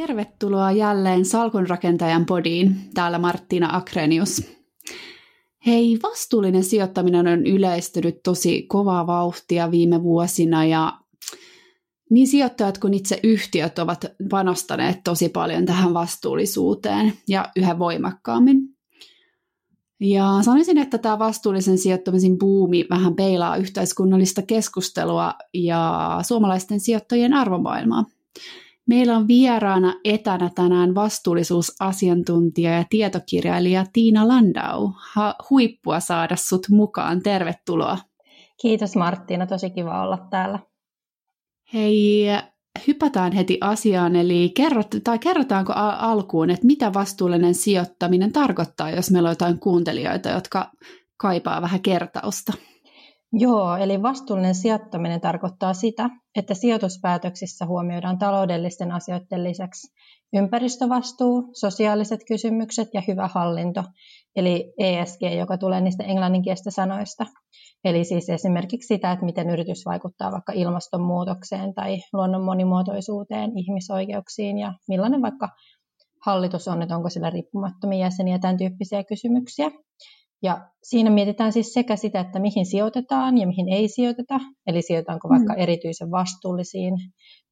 Tervetuloa jälleen Salkunrakentajan podiin. Täällä Marttina Akrenius. Hei, vastuullinen sijoittaminen on yleistynyt tosi kovaa vauhtia viime vuosina ja niin sijoittajat kuin itse yhtiöt ovat panostaneet tosi paljon tähän vastuullisuuteen ja yhä voimakkaammin. Ja sanoisin, että tämä vastuullisen sijoittamisen buumi vähän peilaa yhteiskunnallista keskustelua ja suomalaisten sijoittajien arvomaailmaa. Meillä on vieraana etänä tänään vastuullisuusasiantuntija ja tietokirjailija Tiina Landau. Ha, huippua saada sut mukaan. Tervetuloa. Kiitos Marttiina, tosi kiva olla täällä. Hei, hypätään heti asiaan, eli kerrot, tai kerrotaanko alkuun, että mitä vastuullinen sijoittaminen tarkoittaa, jos meillä on jotain kuuntelijoita, jotka kaipaa vähän kertausta? Joo, eli vastuullinen sijoittaminen tarkoittaa sitä, että sijoituspäätöksissä huomioidaan taloudellisten asioiden lisäksi ympäristövastuu, sosiaaliset kysymykset ja hyvä hallinto, eli ESG, joka tulee niistä englanninkielistä sanoista. Eli siis esimerkiksi sitä, että miten yritys vaikuttaa vaikka ilmastonmuutokseen tai luonnon monimuotoisuuteen, ihmisoikeuksiin ja millainen vaikka hallitus on, että onko sillä riippumattomia jäseniä, tämän tyyppisiä kysymyksiä. Ja siinä mietitään siis sekä sitä, että mihin sijoitetaan ja mihin ei sijoiteta, eli sijoitetaanko vaikka mm. erityisen vastuullisiin,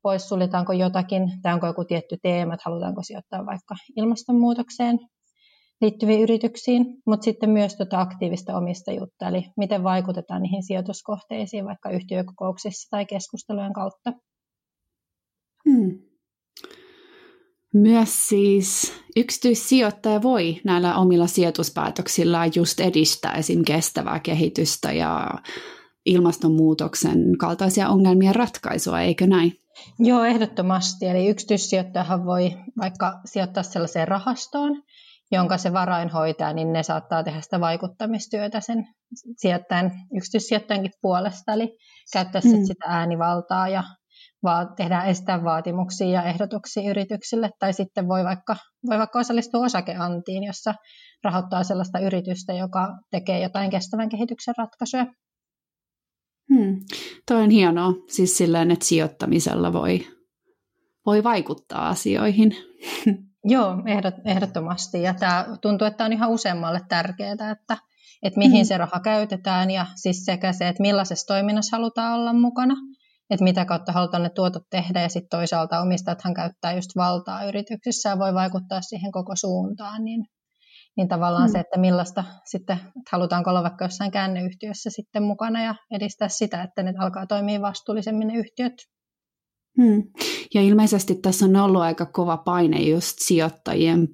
poissuljetaanko jotakin, tai onko joku tietty teema, että halutaanko sijoittaa vaikka ilmastonmuutokseen liittyviin yrityksiin, mutta sitten myös tuota aktiivista omistajuutta, eli miten vaikutetaan niihin sijoituskohteisiin vaikka yhtiökokouksissa tai keskustelujen kautta. Hmm. Myös siis yksityissijoittaja voi näillä omilla sijoituspäätöksillään just edistää esim. kestävää kehitystä ja ilmastonmuutoksen kaltaisia ongelmien ratkaisua, eikö näin? Joo, ehdottomasti. Eli yksityissijoittajahan voi vaikka sijoittaa sellaiseen rahastoon, jonka se varainhoitaja, niin ne saattaa tehdä sitä vaikuttamistyötä sen sijoittajan, yksityissijoittajankin puolesta, eli käyttää mm. sitä äänivaltaa ja vaan tehdään estää vaatimuksia ja ehdotuksia yrityksille, tai sitten voi vaikka, voi vaikka osallistua osakeantiin, jossa rahoittaa sellaista yritystä, joka tekee jotain kestävän kehityksen ratkaisuja. Hmm. Toi on hienoa, siis silleen, että sijoittamisella voi, voi vaikuttaa asioihin. Joo, ehdot, ehdottomasti. Ja tämä tuntuu, että on ihan useammalle tärkeää, että, että mihin hmm. se raha käytetään ja siis sekä se, että millaisessa toiminnassa halutaan olla mukana – että mitä kautta halutaan ne tuotot tehdä ja sitten toisaalta omistajathan käyttää just valtaa yrityksissä ja voi vaikuttaa siihen koko suuntaan, niin, niin tavallaan mm. se, että millaista sitten, että halutaanko olla vaikka jossain käänneyhtiössä sitten mukana ja edistää sitä, että ne alkaa toimia vastuullisemmin ne yhtiöt. Hmm. Ja ilmeisesti tässä on ollut aika kova paine just sijoittajien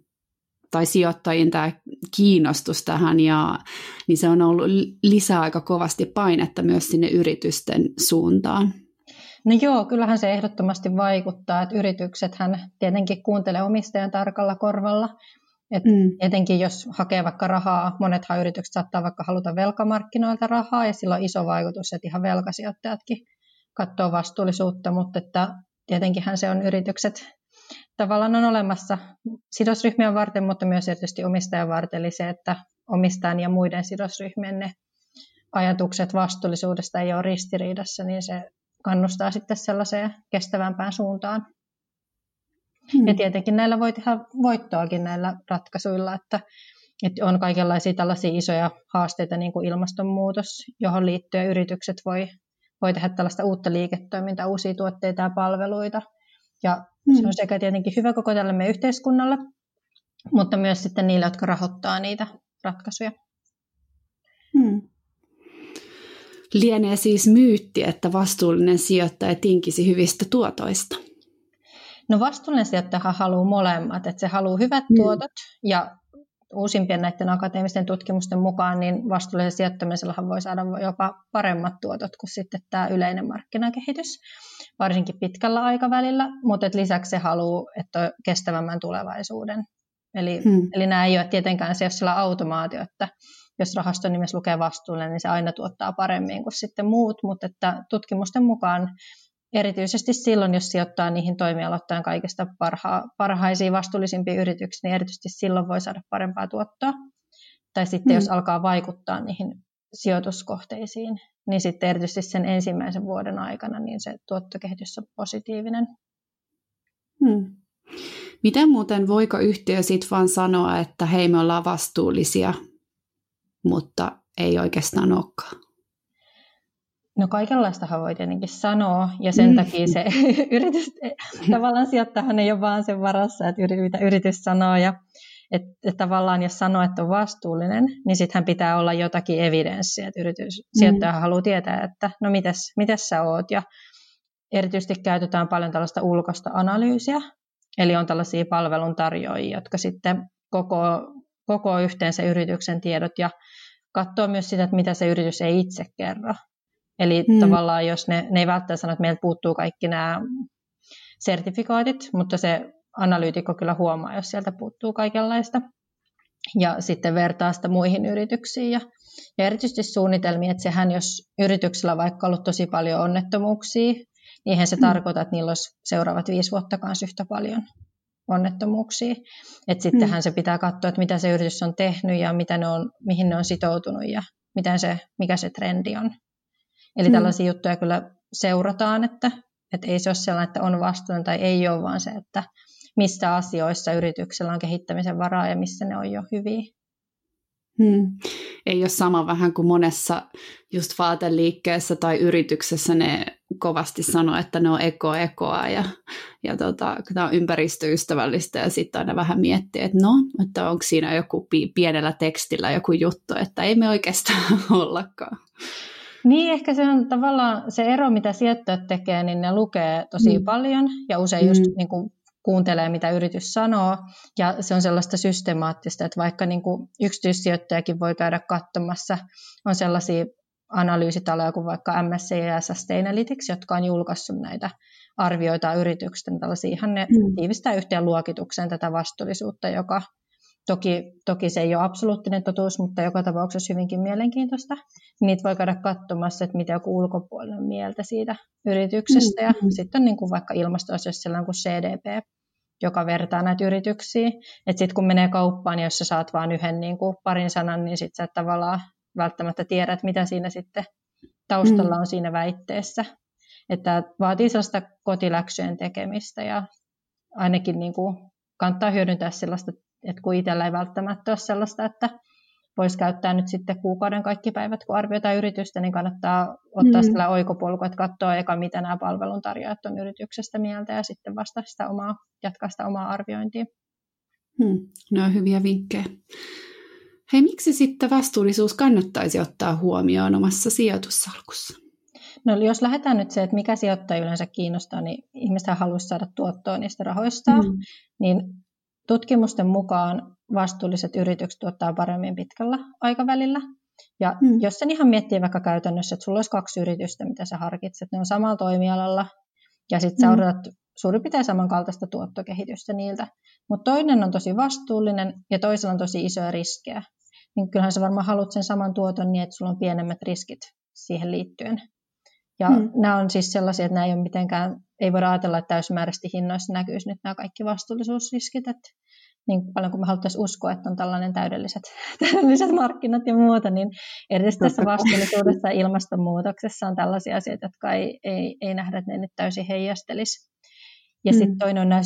tai sijoittajien tämä kiinnostus tähän, ja, niin se on ollut lisää aika kovasti painetta myös sinne yritysten suuntaan. No joo, kyllähän se ehdottomasti vaikuttaa, että yrityksethän tietenkin kuuntelee omistajan tarkalla korvalla. Et mm. Etenkin jos hakee vaikka rahaa, monethan yritykset saattaa vaikka haluta velkamarkkinoilta rahaa ja sillä on iso vaikutus, että ihan velkasijoittajatkin katsoo vastuullisuutta, mutta että tietenkinhän se on yritykset tavallaan on olemassa sidosryhmien varten, mutta myös tietysti omistajan varten, eli se, että omistajan ja muiden sidosryhmien ne ajatukset vastuullisuudesta ei ole ristiriidassa, niin se kannustaa sitten sellaiseen kestävämpään suuntaan. Hmm. Ja tietenkin näillä voi tehdä voittoakin näillä ratkaisuilla, että, että on kaikenlaisia tällaisia isoja haasteita, niin kuin ilmastonmuutos, johon liittyen yritykset voi, voi tehdä tällaista uutta liiketoimintaa, uusia tuotteita ja palveluita. Ja hmm. se on sekä tietenkin hyvä koko tälle meidän yhteiskunnalle, mutta myös sitten niille, jotka rahoittaa niitä ratkaisuja. Hmm. Lienee siis myytti, että vastuullinen sijoittaja tinkisi hyvistä tuotoista. No vastuullinen sijoittaja haluaa molemmat, että se haluaa hyvät mm. tuotot ja uusimpien näiden akateemisten tutkimusten mukaan, niin vastuullisen sijoittamisellahan voi saada jopa paremmat tuotot kuin sitten tämä yleinen markkinakehitys, varsinkin pitkällä aikavälillä, mutta lisäksi se haluaa, että on kestävämmän tulevaisuuden. Eli, hmm. eli nämä ei ole tietenkään se, jos sillä automaatio, että jos rahaston nimessä lukee vastuullinen, niin se aina tuottaa paremmin kuin sitten muut, mutta että tutkimusten mukaan erityisesti silloin, jos sijoittaa niihin toimialoittain kaikista parha, parhaisiin vastuullisimpiin yrityksiin, niin erityisesti silloin voi saada parempaa tuottoa. Tai sitten hmm. jos alkaa vaikuttaa niihin sijoituskohteisiin, niin sitten erityisesti sen ensimmäisen vuoden aikana niin se tuottokehitys on positiivinen. Hmm. Miten muuten, voiko yhtiö sitten vaan sanoa, että hei me ollaan vastuullisia, mutta ei oikeastaan olekaan? No kaikenlaistahan voi tietenkin sanoa, ja sen mm. takia se yritys, tavallaan sijoittajahan ei ole vaan sen varassa, että mitä yritys sanoo, ja että, että tavallaan jos sanoo, että on vastuullinen, niin sittenhän pitää olla jotakin evidenssiä, että yritys, mm. sijoittaja haluaa tietää, että no mitäs, mitäs sä oot, ja erityisesti käytetään paljon tällaista ulkoista analyysiä, eli on tällaisia palveluntarjoajia, jotka sitten koko, koko yhteensä yrityksen tiedot ja katsoo myös sitä, että mitä se yritys ei itse kerro. Eli mm. tavallaan jos ne, ne ei välttämättä sano, että meiltä puuttuu kaikki nämä sertifikaatit, mutta se analyytikko kyllä huomaa, jos sieltä puuttuu kaikenlaista. Ja sitten vertaa sitä muihin yrityksiin. Ja, ja erityisesti suunnitelmia, että sehän jos yrityksellä on vaikka ollut tosi paljon onnettomuuksia, niin eihän se mm. tarkoita, että niillä olisi seuraavat viisi vuotta kanssa yhtä paljon onnettomuuksia. Et sittenhän mm. se pitää katsoa, että mitä se yritys on tehnyt ja mitä ne on, mihin ne on sitoutunut ja miten se, mikä se trendi on. Eli mm. tällaisia juttuja kyllä seurataan, että, että ei se ole sellainen, että on vastuun tai ei ole, vaan se, että missä asioissa yrityksellä on kehittämisen varaa ja missä ne on jo hyviä. Hmm. Ei ole sama vähän kuin monessa just vaateliikkeessä tai yrityksessä ne kovasti sanoo, että ne on eko-ekoa ja, ja tota, tämä on ympäristöystävällistä ja sitten aina vähän miettii, että no, että onko siinä joku pienellä tekstillä joku juttu, että ei me oikeastaan ollakaan. Niin, ehkä se on tavallaan se ero, mitä sijoittajat tekee, niin ne lukee tosi mm. paljon ja usein mm. just niin kuin kuuntelee, mitä yritys sanoo, ja se on sellaista systemaattista, että vaikka niin kuin yksityissijoittajakin voi käydä katsomassa, on sellaisia analyysitaloja kuin vaikka MSC ja Sustainalytics, jotka on julkaissut näitä arvioita yrityksen, tällaisia ihan ne mm. tiivistää yhteen luokitukseen tätä vastuullisuutta, joka Toki, toki se ei ole absoluuttinen totuus, mutta joka tapauksessa hyvinkin mielenkiintoista. Niitä voi käydä katsomassa, että mitä joku ulkopuolinen mieltä siitä yrityksestä. Ja mm-hmm. sitten on niin kuin vaikka ilmastoasioissa sellainen kuin CDP, joka vertaa näitä yrityksiä. Että sitten kun menee kauppaan, niin jos sä saat vain yhden niin kuin parin sanan, niin sitten sä et tavallaan välttämättä tiedät, mitä siinä sitten taustalla mm. on siinä väitteessä. Että vaatii sellaista kotiläksyjen tekemistä ja ainakin niin kuin kannattaa hyödyntää sellaista että kun itsellä ei välttämättä ole sellaista, että voisi käyttää nyt sitten kuukauden kaikki päivät, kun arvioita yritystä, niin kannattaa ottaa mm. sillä oikopolku, että katsoa eka, mitä nämä palveluntarjoajat on yrityksestä mieltä ja sitten vasta sitä omaa, jatkaa sitä omaa arviointia. Hmm. Ne on hyviä vinkkejä. Hei, miksi sitten vastuullisuus kannattaisi ottaa huomioon omassa sijoitussalkussa? No jos lähdetään nyt se, että mikä sijoittaja yleensä kiinnostaa, niin ihmiset haluaisi saada tuottoa niistä rahoistaan, mm. niin Tutkimusten mukaan vastuulliset yritykset tuottaa paremmin pitkällä aikavälillä. Ja hmm. jos sen ihan miettii vaikka käytännössä, että sulla olisi kaksi yritystä, mitä sä harkitset, ne on samalla toimialalla, ja sitten sä hmm. odotat suurin piirtein samankaltaista tuottokehitystä niiltä. Mutta toinen on tosi vastuullinen ja toisella on tosi isoja riskejä. Niin kyllähän sä varmaan haluat sen saman tuoton niin, että sulla on pienemmät riskit siihen liittyen. Ja hmm. nämä on siis sellaisia, että nämä ei ole mitenkään, ei voida ajatella, että täysimääräisesti hinnoissa näkyisi nyt nämä kaikki vastuullisuusriskit, että niin paljon kuin me haluttaisiin uskoa, että on tällainen täydelliset, täydelliset markkinat ja muuta, niin erityisesti tässä vastuullisuudessa ja ilmastonmuutoksessa on tällaisia asioita, jotka ei, ei, ei nähdä, että ne nyt täysin heijastelisi. Ja mm. sitten toinen on nämä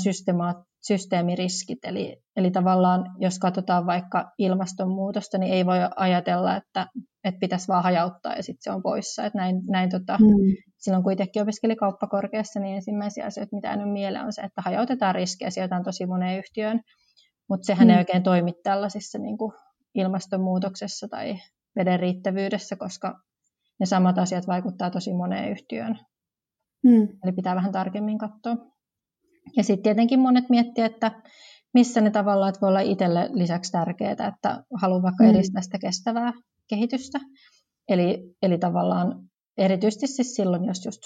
systeemiriskit, eli, eli tavallaan jos katsotaan vaikka ilmastonmuutosta, niin ei voi ajatella, että, että pitäisi vaan hajauttaa ja sitten se on poissa. Että näin, näin tota, mm. Silloin kun itsekin opiskeli kauppakorkeassa, niin ensimmäisiä asioita, mitä on mieleen, on se, että hajautetaan riskejä, sijoitetaan tosi moneen yhtiöön, mutta sehän mm. ei oikein toimi tällaisissa niin kuin ilmastonmuutoksessa tai veden riittävyydessä, koska ne samat asiat vaikuttaa tosi moneen yhtiöön. Mm. Eli pitää vähän tarkemmin katsoa. Ja sitten tietenkin monet miettii, että missä ne tavallaan, voi olla itselle lisäksi tärkeää, että haluaa vaikka mm. edistää sitä kestävää kehitystä. Eli, eli tavallaan erityisesti siis silloin, jos just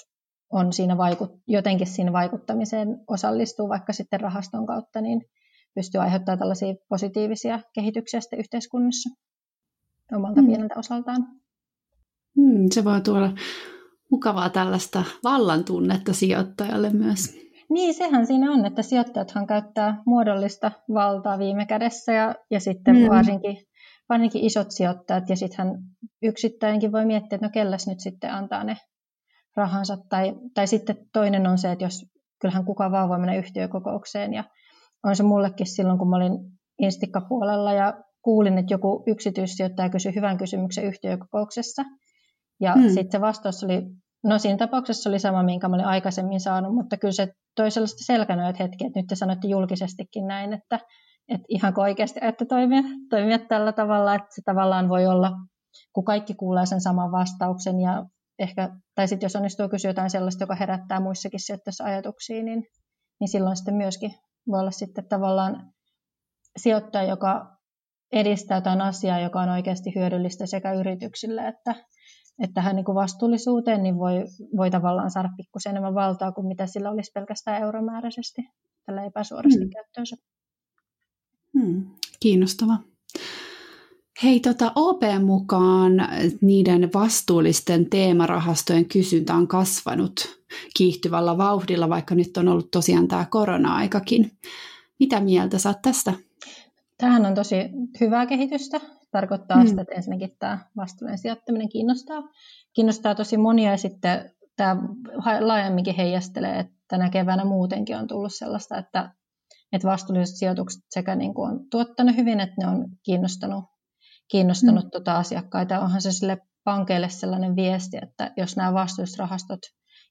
on siinä vaikut, jotenkin siinä vaikuttamiseen osallistuu vaikka sitten rahaston kautta, niin pystyy aiheuttamaan tällaisia positiivisia kehityksiä sitten yhteiskunnassa omalta mm. pieneltä osaltaan. Mm, se voi tuoda mukavaa tällaista vallan tunnetta sijoittajalle myös. Niin, sehän siinä on, että sijoittajathan käyttää muodollista valtaa viime kädessä ja, ja sitten mm. varsinkin, varsinkin isot sijoittajat ja sittenhän yksittäinkin voi miettiä, että no kelläs nyt sitten antaa ne rahansa. Tai, tai sitten toinen on se, että jos kyllähän kuka vaan voi mennä yhtiökokoukseen ja on se mullekin silloin, kun mä olin Instikka-puolella ja kuulin, että joku yksityissijoittaja kysyi hyvän kysymyksen yhtiökokouksessa. Ja hmm. sitten se vastaus oli, no siinä tapauksessa oli sama, minkä mä olin aikaisemmin saanut, mutta kyllä se toi sellaista selkänöitä hetki, että nyt te sanoitte julkisestikin näin, että, että ihan oikeasti että toimia, toimia tällä tavalla, että se tavallaan voi olla, kun kaikki kuulee sen saman vastauksen ja ehkä, tai sitten jos onnistuu kysyä jotain sellaista, joka herättää muissakin sijoittajissa ajatuksia, niin, niin silloin sitten myöskin voi olla sitten tavallaan sijoittaja, joka edistää jotain asiaa, joka on oikeasti hyödyllistä sekä yrityksille että, että tähän niin kuin vastuullisuuteen, niin voi, voi tavallaan saada pikkusen enemmän valtaa kuin mitä sillä olisi pelkästään euromääräisesti tällä epäsuorasti hmm. käyttöönsä. Hmm. Kiinnostava. Hei, tota, OP mukaan niiden vastuullisten teemarahastojen kysyntä on kasvanut kiihtyvällä vauhdilla, vaikka nyt on ollut tosiaan tämä korona-aikakin. Mitä mieltä saat tästä? Tämähän on tosi hyvää kehitystä. Tarkoittaa mm. sitä, että ensinnäkin tämä vastuullinen sijoittaminen kiinnostaa. Kiinnostaa tosi monia ja sitten tämä laajemminkin heijastelee, että tänä keväänä muutenkin on tullut sellaista, että, että vastuulliset sijoitukset sekä niin kuin on tuottanut hyvin, että ne on kiinnostanut, kiinnostanut mm. tuota asiakkaita. Onhan se sille pankeille sellainen viesti, että jos nämä vastuulliset rahastot,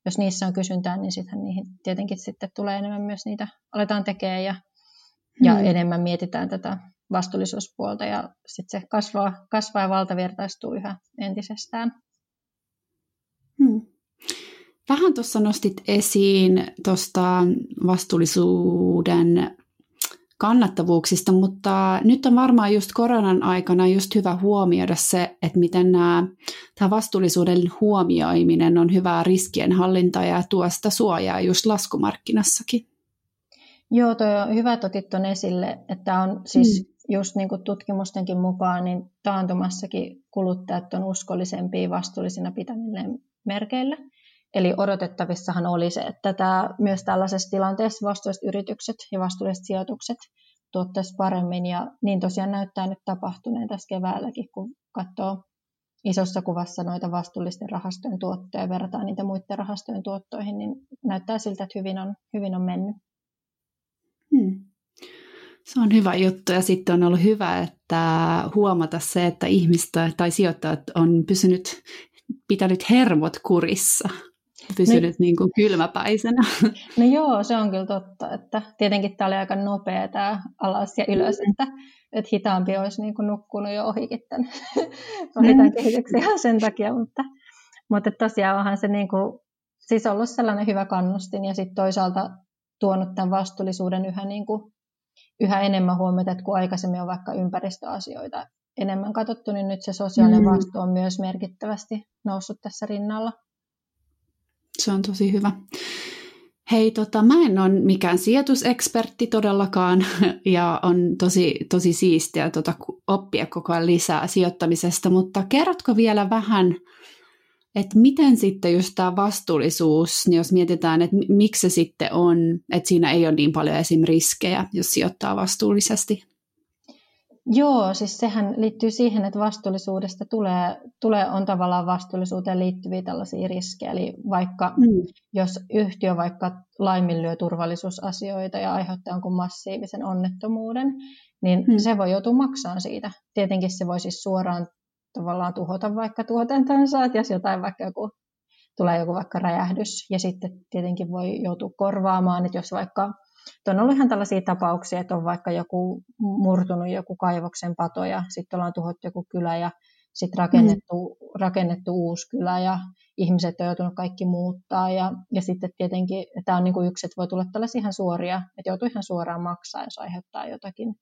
jos niissä on kysyntää, niin sitten niihin tietenkin sitten tulee enemmän myös niitä, aletaan tekemään ja ja hmm. enemmän mietitään tätä vastuullisuuspuolta ja sitten se kasvaa, kasvaa ja valtavirtaistuu yhä entisestään. Hmm. Vähän tuossa nostit esiin tuosta vastuullisuuden kannattavuuksista, mutta nyt on varmaan just koronan aikana just hyvä huomioida se, että miten nämä, tämä vastuullisuuden huomioiminen on hyvää riskien hallintaa ja tuosta suojaa just laskumarkkinassakin. Joo, tuo on hyvä, että otit tuon esille, että on siis mm. Just niin kuin tutkimustenkin mukaan, niin taantumassakin kuluttajat on uskollisempia vastuullisina pitämille merkeillä. Eli odotettavissahan oli se, että tämä, myös tällaisessa tilanteessa vastuulliset yritykset ja vastuulliset sijoitukset tuottaisi paremmin. Ja niin tosiaan näyttää nyt tapahtuneen tässä keväälläkin, kun katsoo isossa kuvassa noita vastuullisten rahastojen tuottoja ja verrataan niitä muiden rahastojen tuottoihin, niin näyttää siltä, että hyvin on, hyvin on mennyt. Hmm. Se on hyvä juttu ja sitten on ollut hyvä, että huomata se, että ihmistä tai sijoittajat on pysynyt, pitänyt hermot kurissa, pysynyt niin, niin kuin kylmäpäisenä. No joo, se on kyllä totta, että tietenkin tämä oli aika nopea tämä alas ja ylös, mm. että, että hitaampi olisi niin kuin nukkunut jo ohikin tämän, ohi tämän kehityksen sen takia, mutta, mutta tosiaan onhan se niin kuin, siis ollut sellainen hyvä kannustin ja sitten toisaalta tuonut tämän vastuullisuuden yhä, niin kuin, yhä enemmän huomiota, että kun aikaisemmin on vaikka ympäristöasioita enemmän katsottu, niin nyt se sosiaalinen mm. vastuu on myös merkittävästi noussut tässä rinnalla. Se on tosi hyvä. Hei, tota, mä en ole mikään sijoitusekspertti todellakaan, ja on tosi, tosi siistiä tota, oppia koko ajan lisää sijoittamisesta, mutta kerrotko vielä vähän että miten sitten just tämä vastuullisuus, niin jos mietitään, että miksi se sitten on, että siinä ei ole niin paljon esim. riskejä, jos sijoittaa vastuullisesti? Joo, siis sehän liittyy siihen, että vastuullisuudesta tulee, tulee on tavallaan vastuullisuuteen liittyviä tällaisia riskejä. Eli vaikka mm. jos yhtiö vaikka laiminlyö turvallisuusasioita ja aiheuttaa jonkun massiivisen onnettomuuden, niin mm. se voi joutua maksamaan siitä. Tietenkin se voi siis suoraan tavallaan tuhota vaikka tuotantonsa, että jos jotain vaikka joku, tulee joku vaikka räjähdys ja sitten tietenkin voi joutua korvaamaan, että jos vaikka on ollut ihan tällaisia tapauksia, että on vaikka joku murtunut joku kaivoksen pato ja sitten ollaan tuhottu joku kylä ja sitten rakennettu, mm. rakennettu uusi kylä ja ihmiset on joutunut kaikki muuttaa ja, ja sitten tietenkin tämä on niin kuin yksi, että voi tulla tällaisia ihan suoria, että joutuu ihan suoraan maksaa, jos aiheuttaa jotakin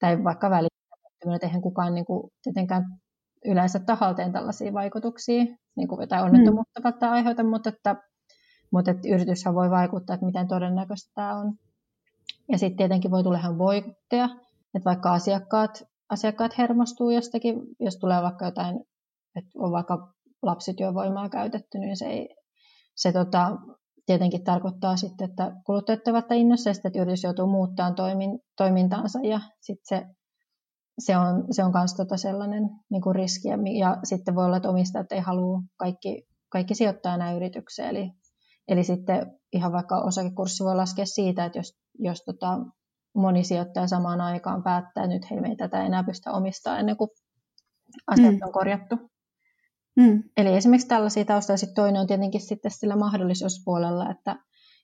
tai vaikka välittämättömyyden, että eihän kukaan niin kuin tietenkään yleensä tahalteen tällaisia vaikutuksia, niin kuin jotain onnettomuutta mm. aiheuta, mutta, että, mutta että yrityshän voi vaikuttaa, että miten todennäköistä tämä on. Ja sitten tietenkin voi tulla ihan voikutteja, että vaikka asiakkaat, asiakkaat hermostuu jostakin, jos tulee vaikka jotain, että on vaikka lapsityövoimaa käytetty, niin se, ei, se tota, tietenkin tarkoittaa sitten, että kuluttajat ovat innossa että yritys joutuu muuttamaan toimin, toimintaansa ja sitten se se on, se on myös tota sellainen niin kuin riski. Ja, ja sitten voi olla, että omistajat ei halua kaikki, kaikki sijoittaa enää yritykseen. Eli, eli sitten ihan vaikka osakekurssi voi laskea siitä, että jos, jos tota, moni sijoittaja samaan aikaan päättää, että nyt hei, me ei tätä enää pystytä omistamaan ennen kuin asiat mm. on korjattu. Mm. Eli esimerkiksi tällaisia taustoja. Sitten toinen on tietenkin sitten sillä mahdollisuuspuolella, että,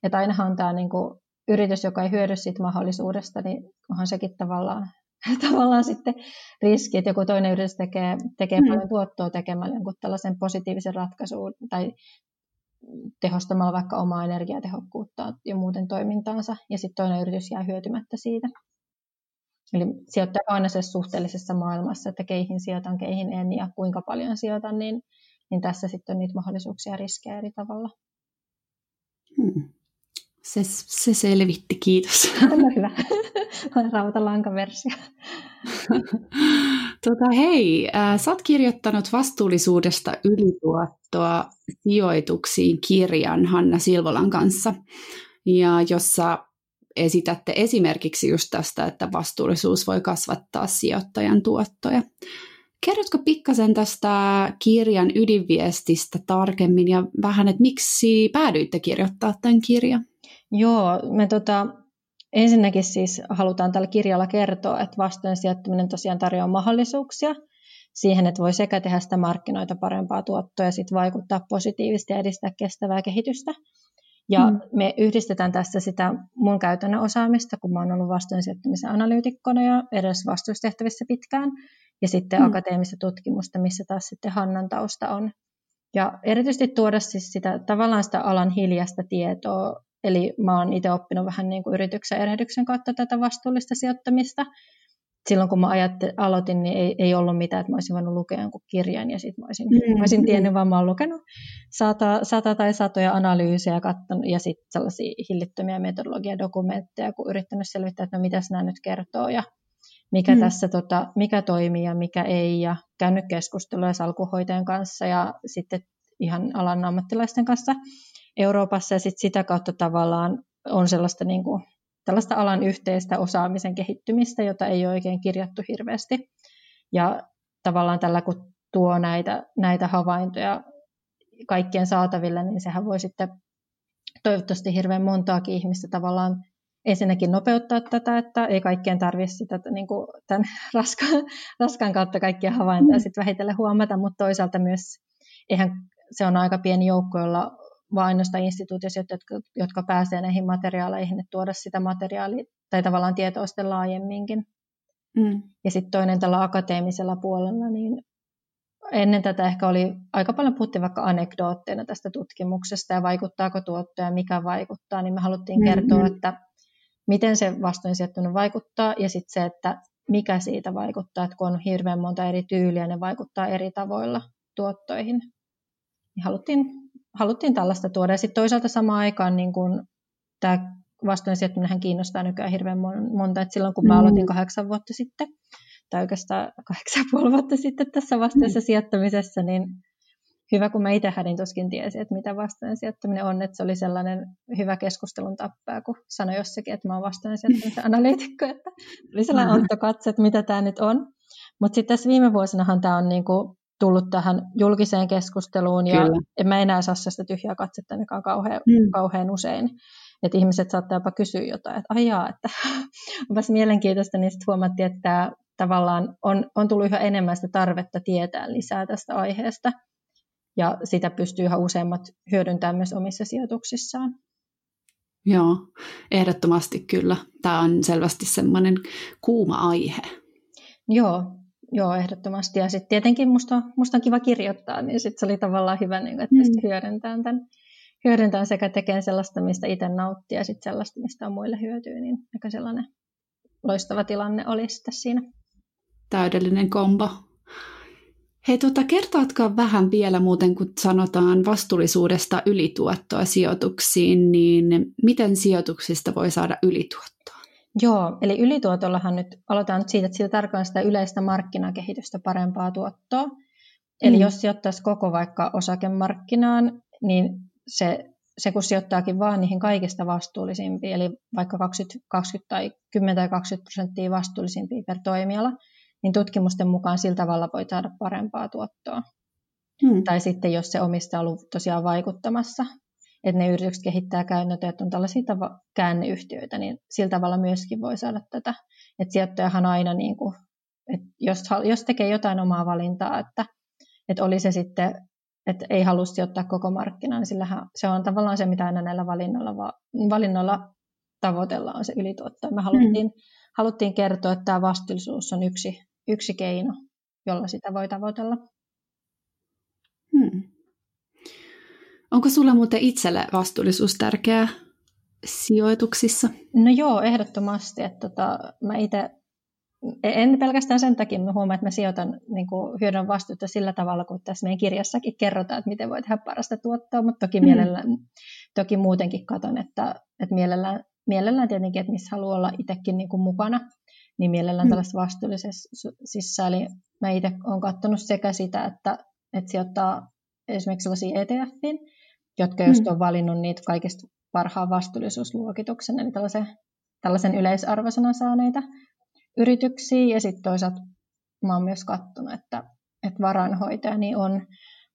että ainahan on tämä niin kuin yritys, joka ei hyödy siitä mahdollisuudesta, niin onhan sekin tavallaan, tavallaan sitten riski, että joku toinen yritys tekee, tekee mm. paljon tuottoa tekemällä jonkun tällaisen positiivisen ratkaisun tai tehostamalla vaikka omaa energiatehokkuutta ja muuten toimintaansa, ja sitten toinen yritys jää hyötymättä siitä. Eli sijoittaa aina se suhteellisessa maailmassa, että keihin sijoitan, keihin en ja kuinka paljon sijoitan, niin, niin tässä sitten on niitä mahdollisuuksia ja riskejä eri tavalla. Hmm. Se, se selvitti, kiitos. No hyvä. Rautalankaversio. tota, hei, äh, sä oot kirjoittanut vastuullisuudesta ylituottoa sijoituksiin kirjan Hanna Silvolan kanssa, ja jossa esitätte esimerkiksi just tästä, että vastuullisuus voi kasvattaa sijoittajan tuottoja. Kerrotko pikkasen tästä kirjan ydinviestistä tarkemmin ja vähän, että miksi päädyitte kirjoittaa tämän kirjan? Joo, me tota, ensinnäkin siis halutaan tällä kirjalla kertoa, että vastuun sijoittaminen tosiaan tarjoaa mahdollisuuksia siihen, että voi sekä tehdä sitä markkinoita parempaa tuottoa ja sitten vaikuttaa positiivisesti ja edistää kestävää kehitystä. Ja mm. me yhdistetään tässä sitä mun käytännön osaamista, kun mä oon ollut vastuun sijoittamisen analyytikkona ja edes vastuustehtävissä pitkään, ja sitten mm. akateemista tutkimusta, missä taas sitten Hannan tausta on. Ja erityisesti tuoda siis sitä tavallaan sitä alan hiljasta tietoa Eli mä oon itse oppinut vähän niin kuin yrityksen erehdyksen kautta tätä vastuullista sijoittamista. Silloin kun mä ajatte, aloitin, niin ei, ei ollut mitään, että mä olisin voinut lukea jonkun kirjan ja sitten mä olisin, mm. mä olisin tiennyt, vaan mä oon lukenut sata, sata tai satoja analyysejä kattonut, ja sitten sellaisia hillittömiä metodologiadokumentteja, kun yrittänyt selvittää, että no mitäs nämä nyt kertoo ja mikä mm. tässä tota, mikä toimii ja mikä ei ja käynyt keskustelua salkuhoitajan kanssa ja sitten ihan alan ammattilaisten kanssa Euroopassa ja sit sitä kautta tavallaan on sellaista niin kuin, tällaista alan yhteistä osaamisen kehittymistä, jota ei ole oikein kirjattu hirveästi. Ja tavallaan tällä kun tuo näitä, näitä havaintoja kaikkien saataville, niin sehän voi sitten toivottavasti hirveän montaakin ihmistä tavallaan ensinnäkin nopeuttaa tätä, että ei kaikkien tarvitse sitä niin kuin tämän raskaan, raskaan kautta kaikkia havaintoja mm. sitten vähitellen huomata, mutta toisaalta myös eihän se on aika pieni joukko, jolla vaan ainoastaan instituutioissa, jotka, jotka pääsee näihin materiaaleihin, että tuoda sitä materiaalia tai tavallaan tietoa sitten laajemminkin. Mm. Ja sitten toinen tällä akateemisella puolella, niin ennen tätä ehkä oli aika paljon puhuttiin vaikka anekdootteina tästä tutkimuksesta ja vaikuttaako tuotto ja mikä vaikuttaa, niin me haluttiin mm-hmm. kertoa, että miten se vastoinsijoittunut vaikuttaa ja sitten se, että mikä siitä vaikuttaa, että kun on hirveän monta eri tyyliä, ne vaikuttaa eri tavoilla tuottoihin. Niin haluttiin haluttiin tällaista tuoda. Ja sitten toisaalta samaan aikaan niin kun tämä vastuun sijoittaminen kiinnostaa nykyään hirveän monta. Et silloin kun mä mm. aloitin kahdeksan vuotta sitten, tai oikeastaan kahdeksan puoli vuotta sitten tässä vastuullisessa mm. sijoittamisessa, niin hyvä, kun mä itse hädin tuskin tiesi, että mitä vastuun sijoittaminen on, että se oli sellainen hyvä keskustelun tappaa, kun sanoi jossakin, että mä oon vastuun sijoittamisen analyytikko, että oli sellainen ontto katse, että mitä tämä nyt on. Mutta sitten tässä viime vuosinahan tämä on niinku tullut tähän julkiseen keskusteluun ja Kyllä. en mä enää saa sitä tyhjää katsetta ainakaan kauhean, mm. kauhean usein. Että ihmiset saattaa jopa kysyä jotain, että ajaa, että onpas mielenkiintoista, niin sitten huomattiin, että tavallaan on, on tullut yhä enemmän sitä tarvetta tietää lisää tästä aiheesta. Ja sitä pystyy yhä useammat hyödyntämään myös omissa sijoituksissaan. Joo, ehdottomasti kyllä. Tämä on selvästi semmoinen kuuma aihe. Joo, Joo, ehdottomasti. Ja sitten tietenkin musta, musta on kiva kirjoittaa, niin sitten se oli tavallaan hyvä, niin että pystyi mm. hyödyntämään tämän hyödyntämään sekä tekemään sellaista, mistä itse nauttii, ja sitten sellaista, mistä on muille hyötyä, niin aika sellainen loistava tilanne oli sitten siinä. Täydellinen kombo. Hei, tuota, kertoatko vähän vielä muuten, kun sanotaan vastuullisuudesta ylituottoa sijoituksiin, niin miten sijoituksista voi saada ylituottoa? Joo, eli ylituotollahan nyt, aloitetaan nyt siitä, että siitä tarkoittaa sitä yleistä markkinakehitystä parempaa tuottoa. Eli mm. jos sijoittaisi koko vaikka osakemarkkinaan, niin se, se kun sijoittaakin vaan niihin kaikista vastuullisimpiin, eli vaikka 20, 20 tai 10 tai 20 prosenttia vastuullisimpia per toimiala, niin tutkimusten mukaan sillä tavalla voi saada parempaa tuottoa. Hmm. Tai sitten jos se omistaja on ollut tosiaan vaikuttamassa että ne yritykset kehittää käytäntöjä, että on tällaisia tava- käänneyhtiöitä, niin sillä tavalla myöskin voi saada tätä. Että sijoittajahan aina, niin kuin, että jos, jos tekee jotain omaa valintaa, että, että oli se sitten, että ei halua sijoittaa koko markkinaa, niin sillähän se on tavallaan se, mitä aina näillä valinnoilla, valinnoilla tavoitellaan, on se ylituotto. Me haluttiin, mm. haluttiin kertoa, että tämä vastuullisuus on yksi, yksi keino, jolla sitä voi tavoitella. Onko sulla muuten itselle vastuullisuus tärkeää sijoituksissa? No joo, ehdottomasti. Että tota, mä itse en pelkästään sen takia, mä huomaan, että mä sijoitan niin kuin hyödyn vastuuta sillä tavalla, kun tässä meidän kirjassakin kerrotaan, että miten voi tehdä parasta tuottoa, mutta toki, mm. mielellään, toki muutenkin katon, että, että mielellään, mielellään tietenkin, että missä haluaa olla itsekin niin kuin mukana, niin mielellään mm. tällaisessa vastuullisessa. Eli mä itse olen katsonut sekä sitä, että, että sijoittaa esimerkiksi sellaisia ETFiin, jotka just mm. on valinnut niitä kaikista parhaan vastuullisuusluokituksen, eli tällaisen, tällaisen yleisarvosanan saaneita yrityksiä. Ja sitten toisaalta mä oon myös katsonut, että, että varainhoitaja niin on,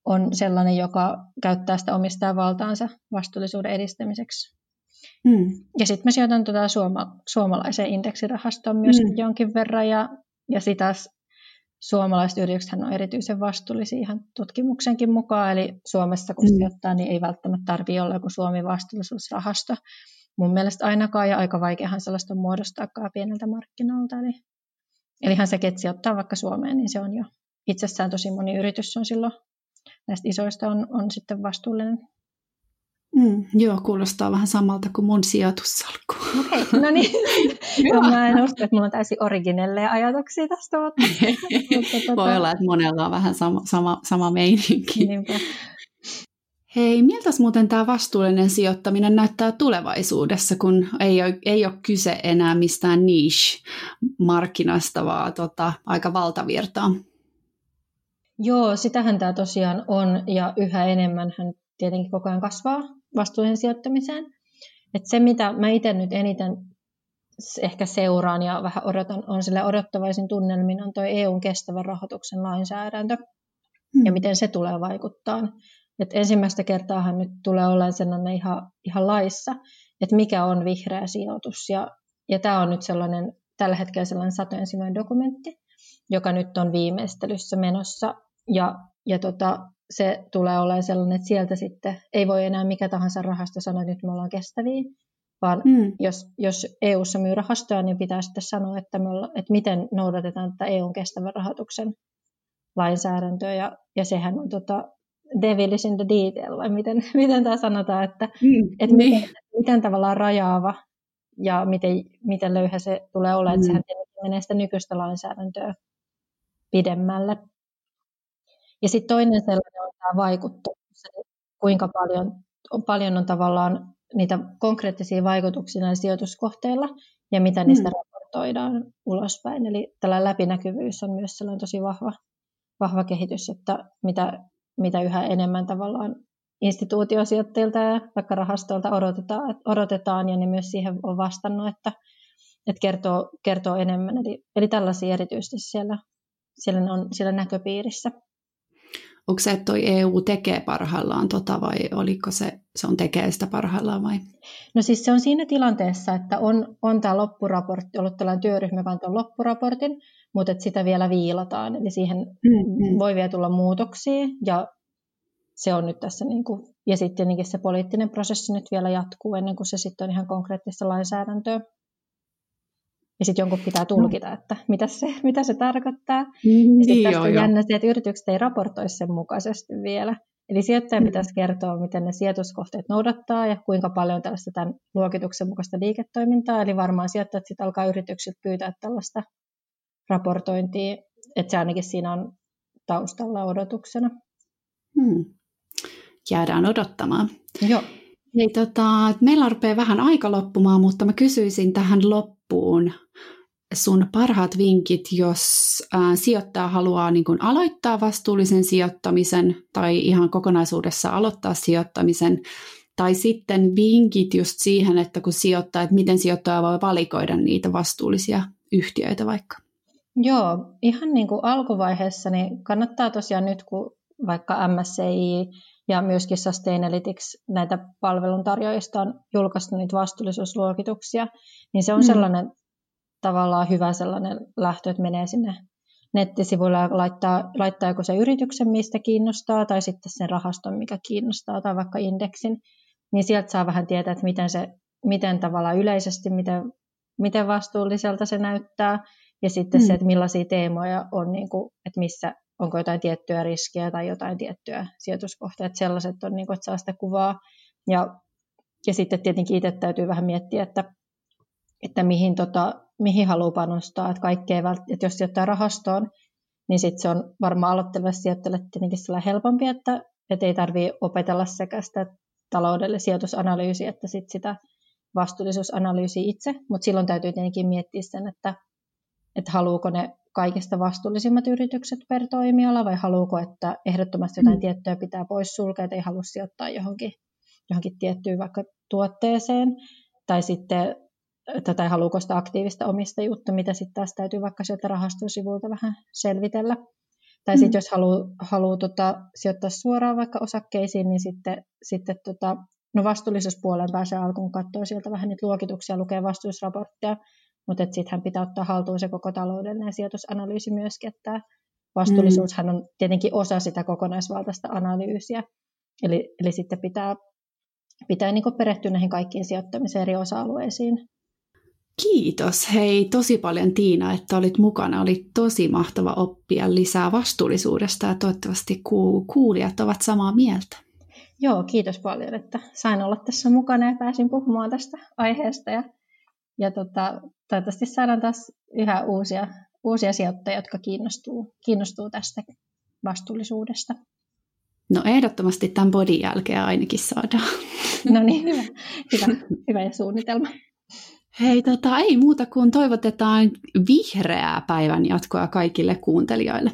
on sellainen, joka käyttää sitä omistajavaltaansa vastuullisuuden edistämiseksi. Mm. Ja sitten mä sijoitan tuota suoma, suomalaiseen indeksirahastoon myös mm. jonkin verran, ja, ja sitä suomalaiset yritykset on erityisen vastuullisia ihan tutkimuksenkin mukaan, eli Suomessa kun mm. sijoittaa, niin ei välttämättä tarvitse olla joku Suomi vastuullisuusrahasto. Mun mielestä ainakaan, ja aika vaikeahan sellaista muodostaakaan pieneltä markkinalta. Eli, eli ihan sekin, että sijoittaa vaikka Suomeen, niin se on jo itsessään tosi moni yritys on silloin näistä isoista on, on sitten vastuullinen. Mm, joo, kuulostaa vähän samalta kuin mun sijoitussalkku. Okei, okay, no niin. joo, mä en usko, että mulla on täysin originelleja ajatuksia tästä. Mutta, mutta tota... Voi olla, että monella on vähän sama, sama, sama meininki. Niinpä. Hei, miltä muuten tämä vastuullinen sijoittaminen näyttää tulevaisuudessa, kun ei ole, ei ole kyse enää mistään niche-markkinasta, vaan tota, aika valtavirtaa? Joo, sitähän tämä tosiaan on, ja yhä enemmän hän tietenkin koko ajan kasvaa vastuullisen sijoittamiseen. Et se, mitä mä itse nyt eniten ehkä seuraan ja vähän odotan, on sille odottavaisin tunnelmin, on tuo EUn kestävän rahoituksen lainsäädäntö hmm. ja miten se tulee vaikuttaa. Et ensimmäistä kertaahan nyt tulee olemaan sellainen ihan, ihan laissa, että mikä on vihreä sijoitus. Ja, ja tämä on nyt sellainen, tällä hetkellä sellainen satojen sivujen dokumentti, joka nyt on viimeistelyssä menossa. Ja, ja tota, se tulee olemaan sellainen, että sieltä sitten ei voi enää mikä tahansa rahasto sanoa, että nyt me ollaan kestäviä, vaan mm. jos, jos EU-ssa myy rahastoja, niin pitää sitten sanoa, että, me olla, että miten noudatetaan tätä EUn kestävän rahoituksen lainsäädäntöä, ja, ja sehän on tota, devil is in the detail, vai miten, miten tämä sanotaan, että, mm, että niin. miten, miten tavallaan rajaava ja miten, miten löyhä se tulee olemaan, mm. että sehän menee sitä nykyistä lainsäädäntöä pidemmälle. Ja sitten toinen sellainen tämä vaikuttavuus, eli kuinka paljon, paljon on tavallaan niitä konkreettisia vaikutuksia näillä sijoituskohteilla ja mitä niistä mm. raportoidaan ulospäin. Eli tällä läpinäkyvyys on myös sellainen tosi vahva, vahva kehitys, että mitä, mitä yhä enemmän tavallaan instituutiosijoittajilta ja vaikka rahastoilta odotetaan, odotetaan ja ne myös siihen on vastannut, että, että kertoo, kertoo enemmän. Eli, eli tällaisia erityisesti siellä, siellä on siellä näköpiirissä onko se, että toi EU tekee parhaillaan tota vai oliko se, se on tekee sitä parhaillaan vai? No siis se on siinä tilanteessa, että on, on tämä loppuraportti, ollut tällainen työryhmä, joka on loppuraportin, mutta että sitä vielä viilataan, eli siihen mm-hmm. voi vielä tulla muutoksia ja se on nyt tässä, niin kuin, ja sitten tietenkin se poliittinen prosessi nyt vielä jatkuu ennen kuin se sitten on ihan konkreettista lainsäädäntöä. Ja sitten jonkun pitää tulkita, no. että mitä se, mitä se tarkoittaa. Mm, ja sitten tästä on jännä se, että yritykset ei raportoi sen mukaisesti vielä. Eli sijoittaja mm. pitäisi kertoa, miten ne sijoituskohteet noudattaa ja kuinka paljon tällaista tämän luokituksen mukaista liiketoimintaa. Eli varmaan sijoittajat sitten alkaa yritykset pyytää tällaista raportointia, että se ainakin siinä on taustalla odotuksena. Hmm. Jäädään odottamaan. Joo. Hei, tota, meillä rupeaa vähän aika loppumaan, mutta mä kysyisin tähän loppuun sun parhaat vinkit, jos ää, sijoittaja haluaa niin kun aloittaa vastuullisen sijoittamisen tai ihan kokonaisuudessa aloittaa sijoittamisen, tai sitten vinkit just siihen, että kun sijoittaa, että miten sijoittaja voi valikoida niitä vastuullisia yhtiöitä vaikka. Joo, ihan niin kuin alkuvaiheessa niin kannattaa tosiaan nyt, kun vaikka MSCI ja myöskin Sustainalytics näitä palveluntarjoajista on julkaistu niitä vastuullisuusluokituksia, niin se on mm. sellainen tavallaan hyvä sellainen lähtö, että menee sinne nettisivuille ja laittaa, laittaa joko se yrityksen, mistä kiinnostaa, tai sitten sen rahaston, mikä kiinnostaa, tai vaikka indeksin, niin sieltä saa vähän tietää, että miten, se, miten tavallaan yleisesti, miten, miten vastuulliselta se näyttää, ja sitten mm. se, että millaisia teemoja on, niin kuin, että missä, onko jotain tiettyä riskiä tai jotain tiettyä sijoituskohtaa, että sellaiset on, niin kuin, että saa sitä kuvaa, ja, ja sitten tietenkin itse täytyy vähän miettiä, että, että mihin, tota, mihin haluaa panostaa, että kaikkea, että jos sijoittaa rahastoon, niin sitten se on varmaan aloittelevalle sijoittajalle tietenkin helpompi, että, että ei tarvitse opetella sekä sitä taloudellista sijoitusanalyysiä että sit sitä vastuullisuusanalyysiä itse, mutta silloin täytyy tietenkin miettiä sen, että, että haluuko ne kaikista vastuullisimmat yritykset per toimiala vai haluuko, että ehdottomasti jotain mm. tiettyä pitää pois sulkea, että ei halua sijoittaa johonkin, johonkin tiettyyn vaikka tuotteeseen tai sitten tai haluuko sitä aktiivista omistajuutta, mitä sitten taas täytyy vaikka sieltä rahaston sivuilta vähän selvitellä. Tai sitten mm. jos haluaa haluu, tota, sijoittaa suoraan vaikka osakkeisiin, niin sitten, sitten tota, no vastuullisuuspuoleen pääsee alkuun katsoa sieltä vähän niitä luokituksia, lukee vastuullisuusraportteja, mutta sittenhän pitää ottaa haltuun se koko taloudellinen sijoitusanalyysi myöskin, että vastuullisuushan on tietenkin osa sitä kokonaisvaltaista analyysiä, eli, eli sitten pitää, pitää niin perehtyä näihin kaikkiin sijoittamisen eri osa-alueisiin. Kiitos. Hei tosi paljon Tiina, että olit mukana. Oli tosi mahtava oppia lisää vastuullisuudesta ja toivottavasti kuulijat ovat samaa mieltä. Joo, kiitos paljon, että sain olla tässä mukana ja pääsin puhumaan tästä aiheesta. Ja, ja tota, toivottavasti saadaan taas yhä uusia, uusia sijoittajia, jotka kiinnostuu, kiinnostuu tästä vastuullisuudesta. No ehdottomasti tämän bodin jälkeen ainakin saadaan. No niin, hyvä, hyvä, hyvä suunnitelma. Hei, tota, ei muuta kuin toivotetaan vihreää päivän jatkoa kaikille kuuntelijoille.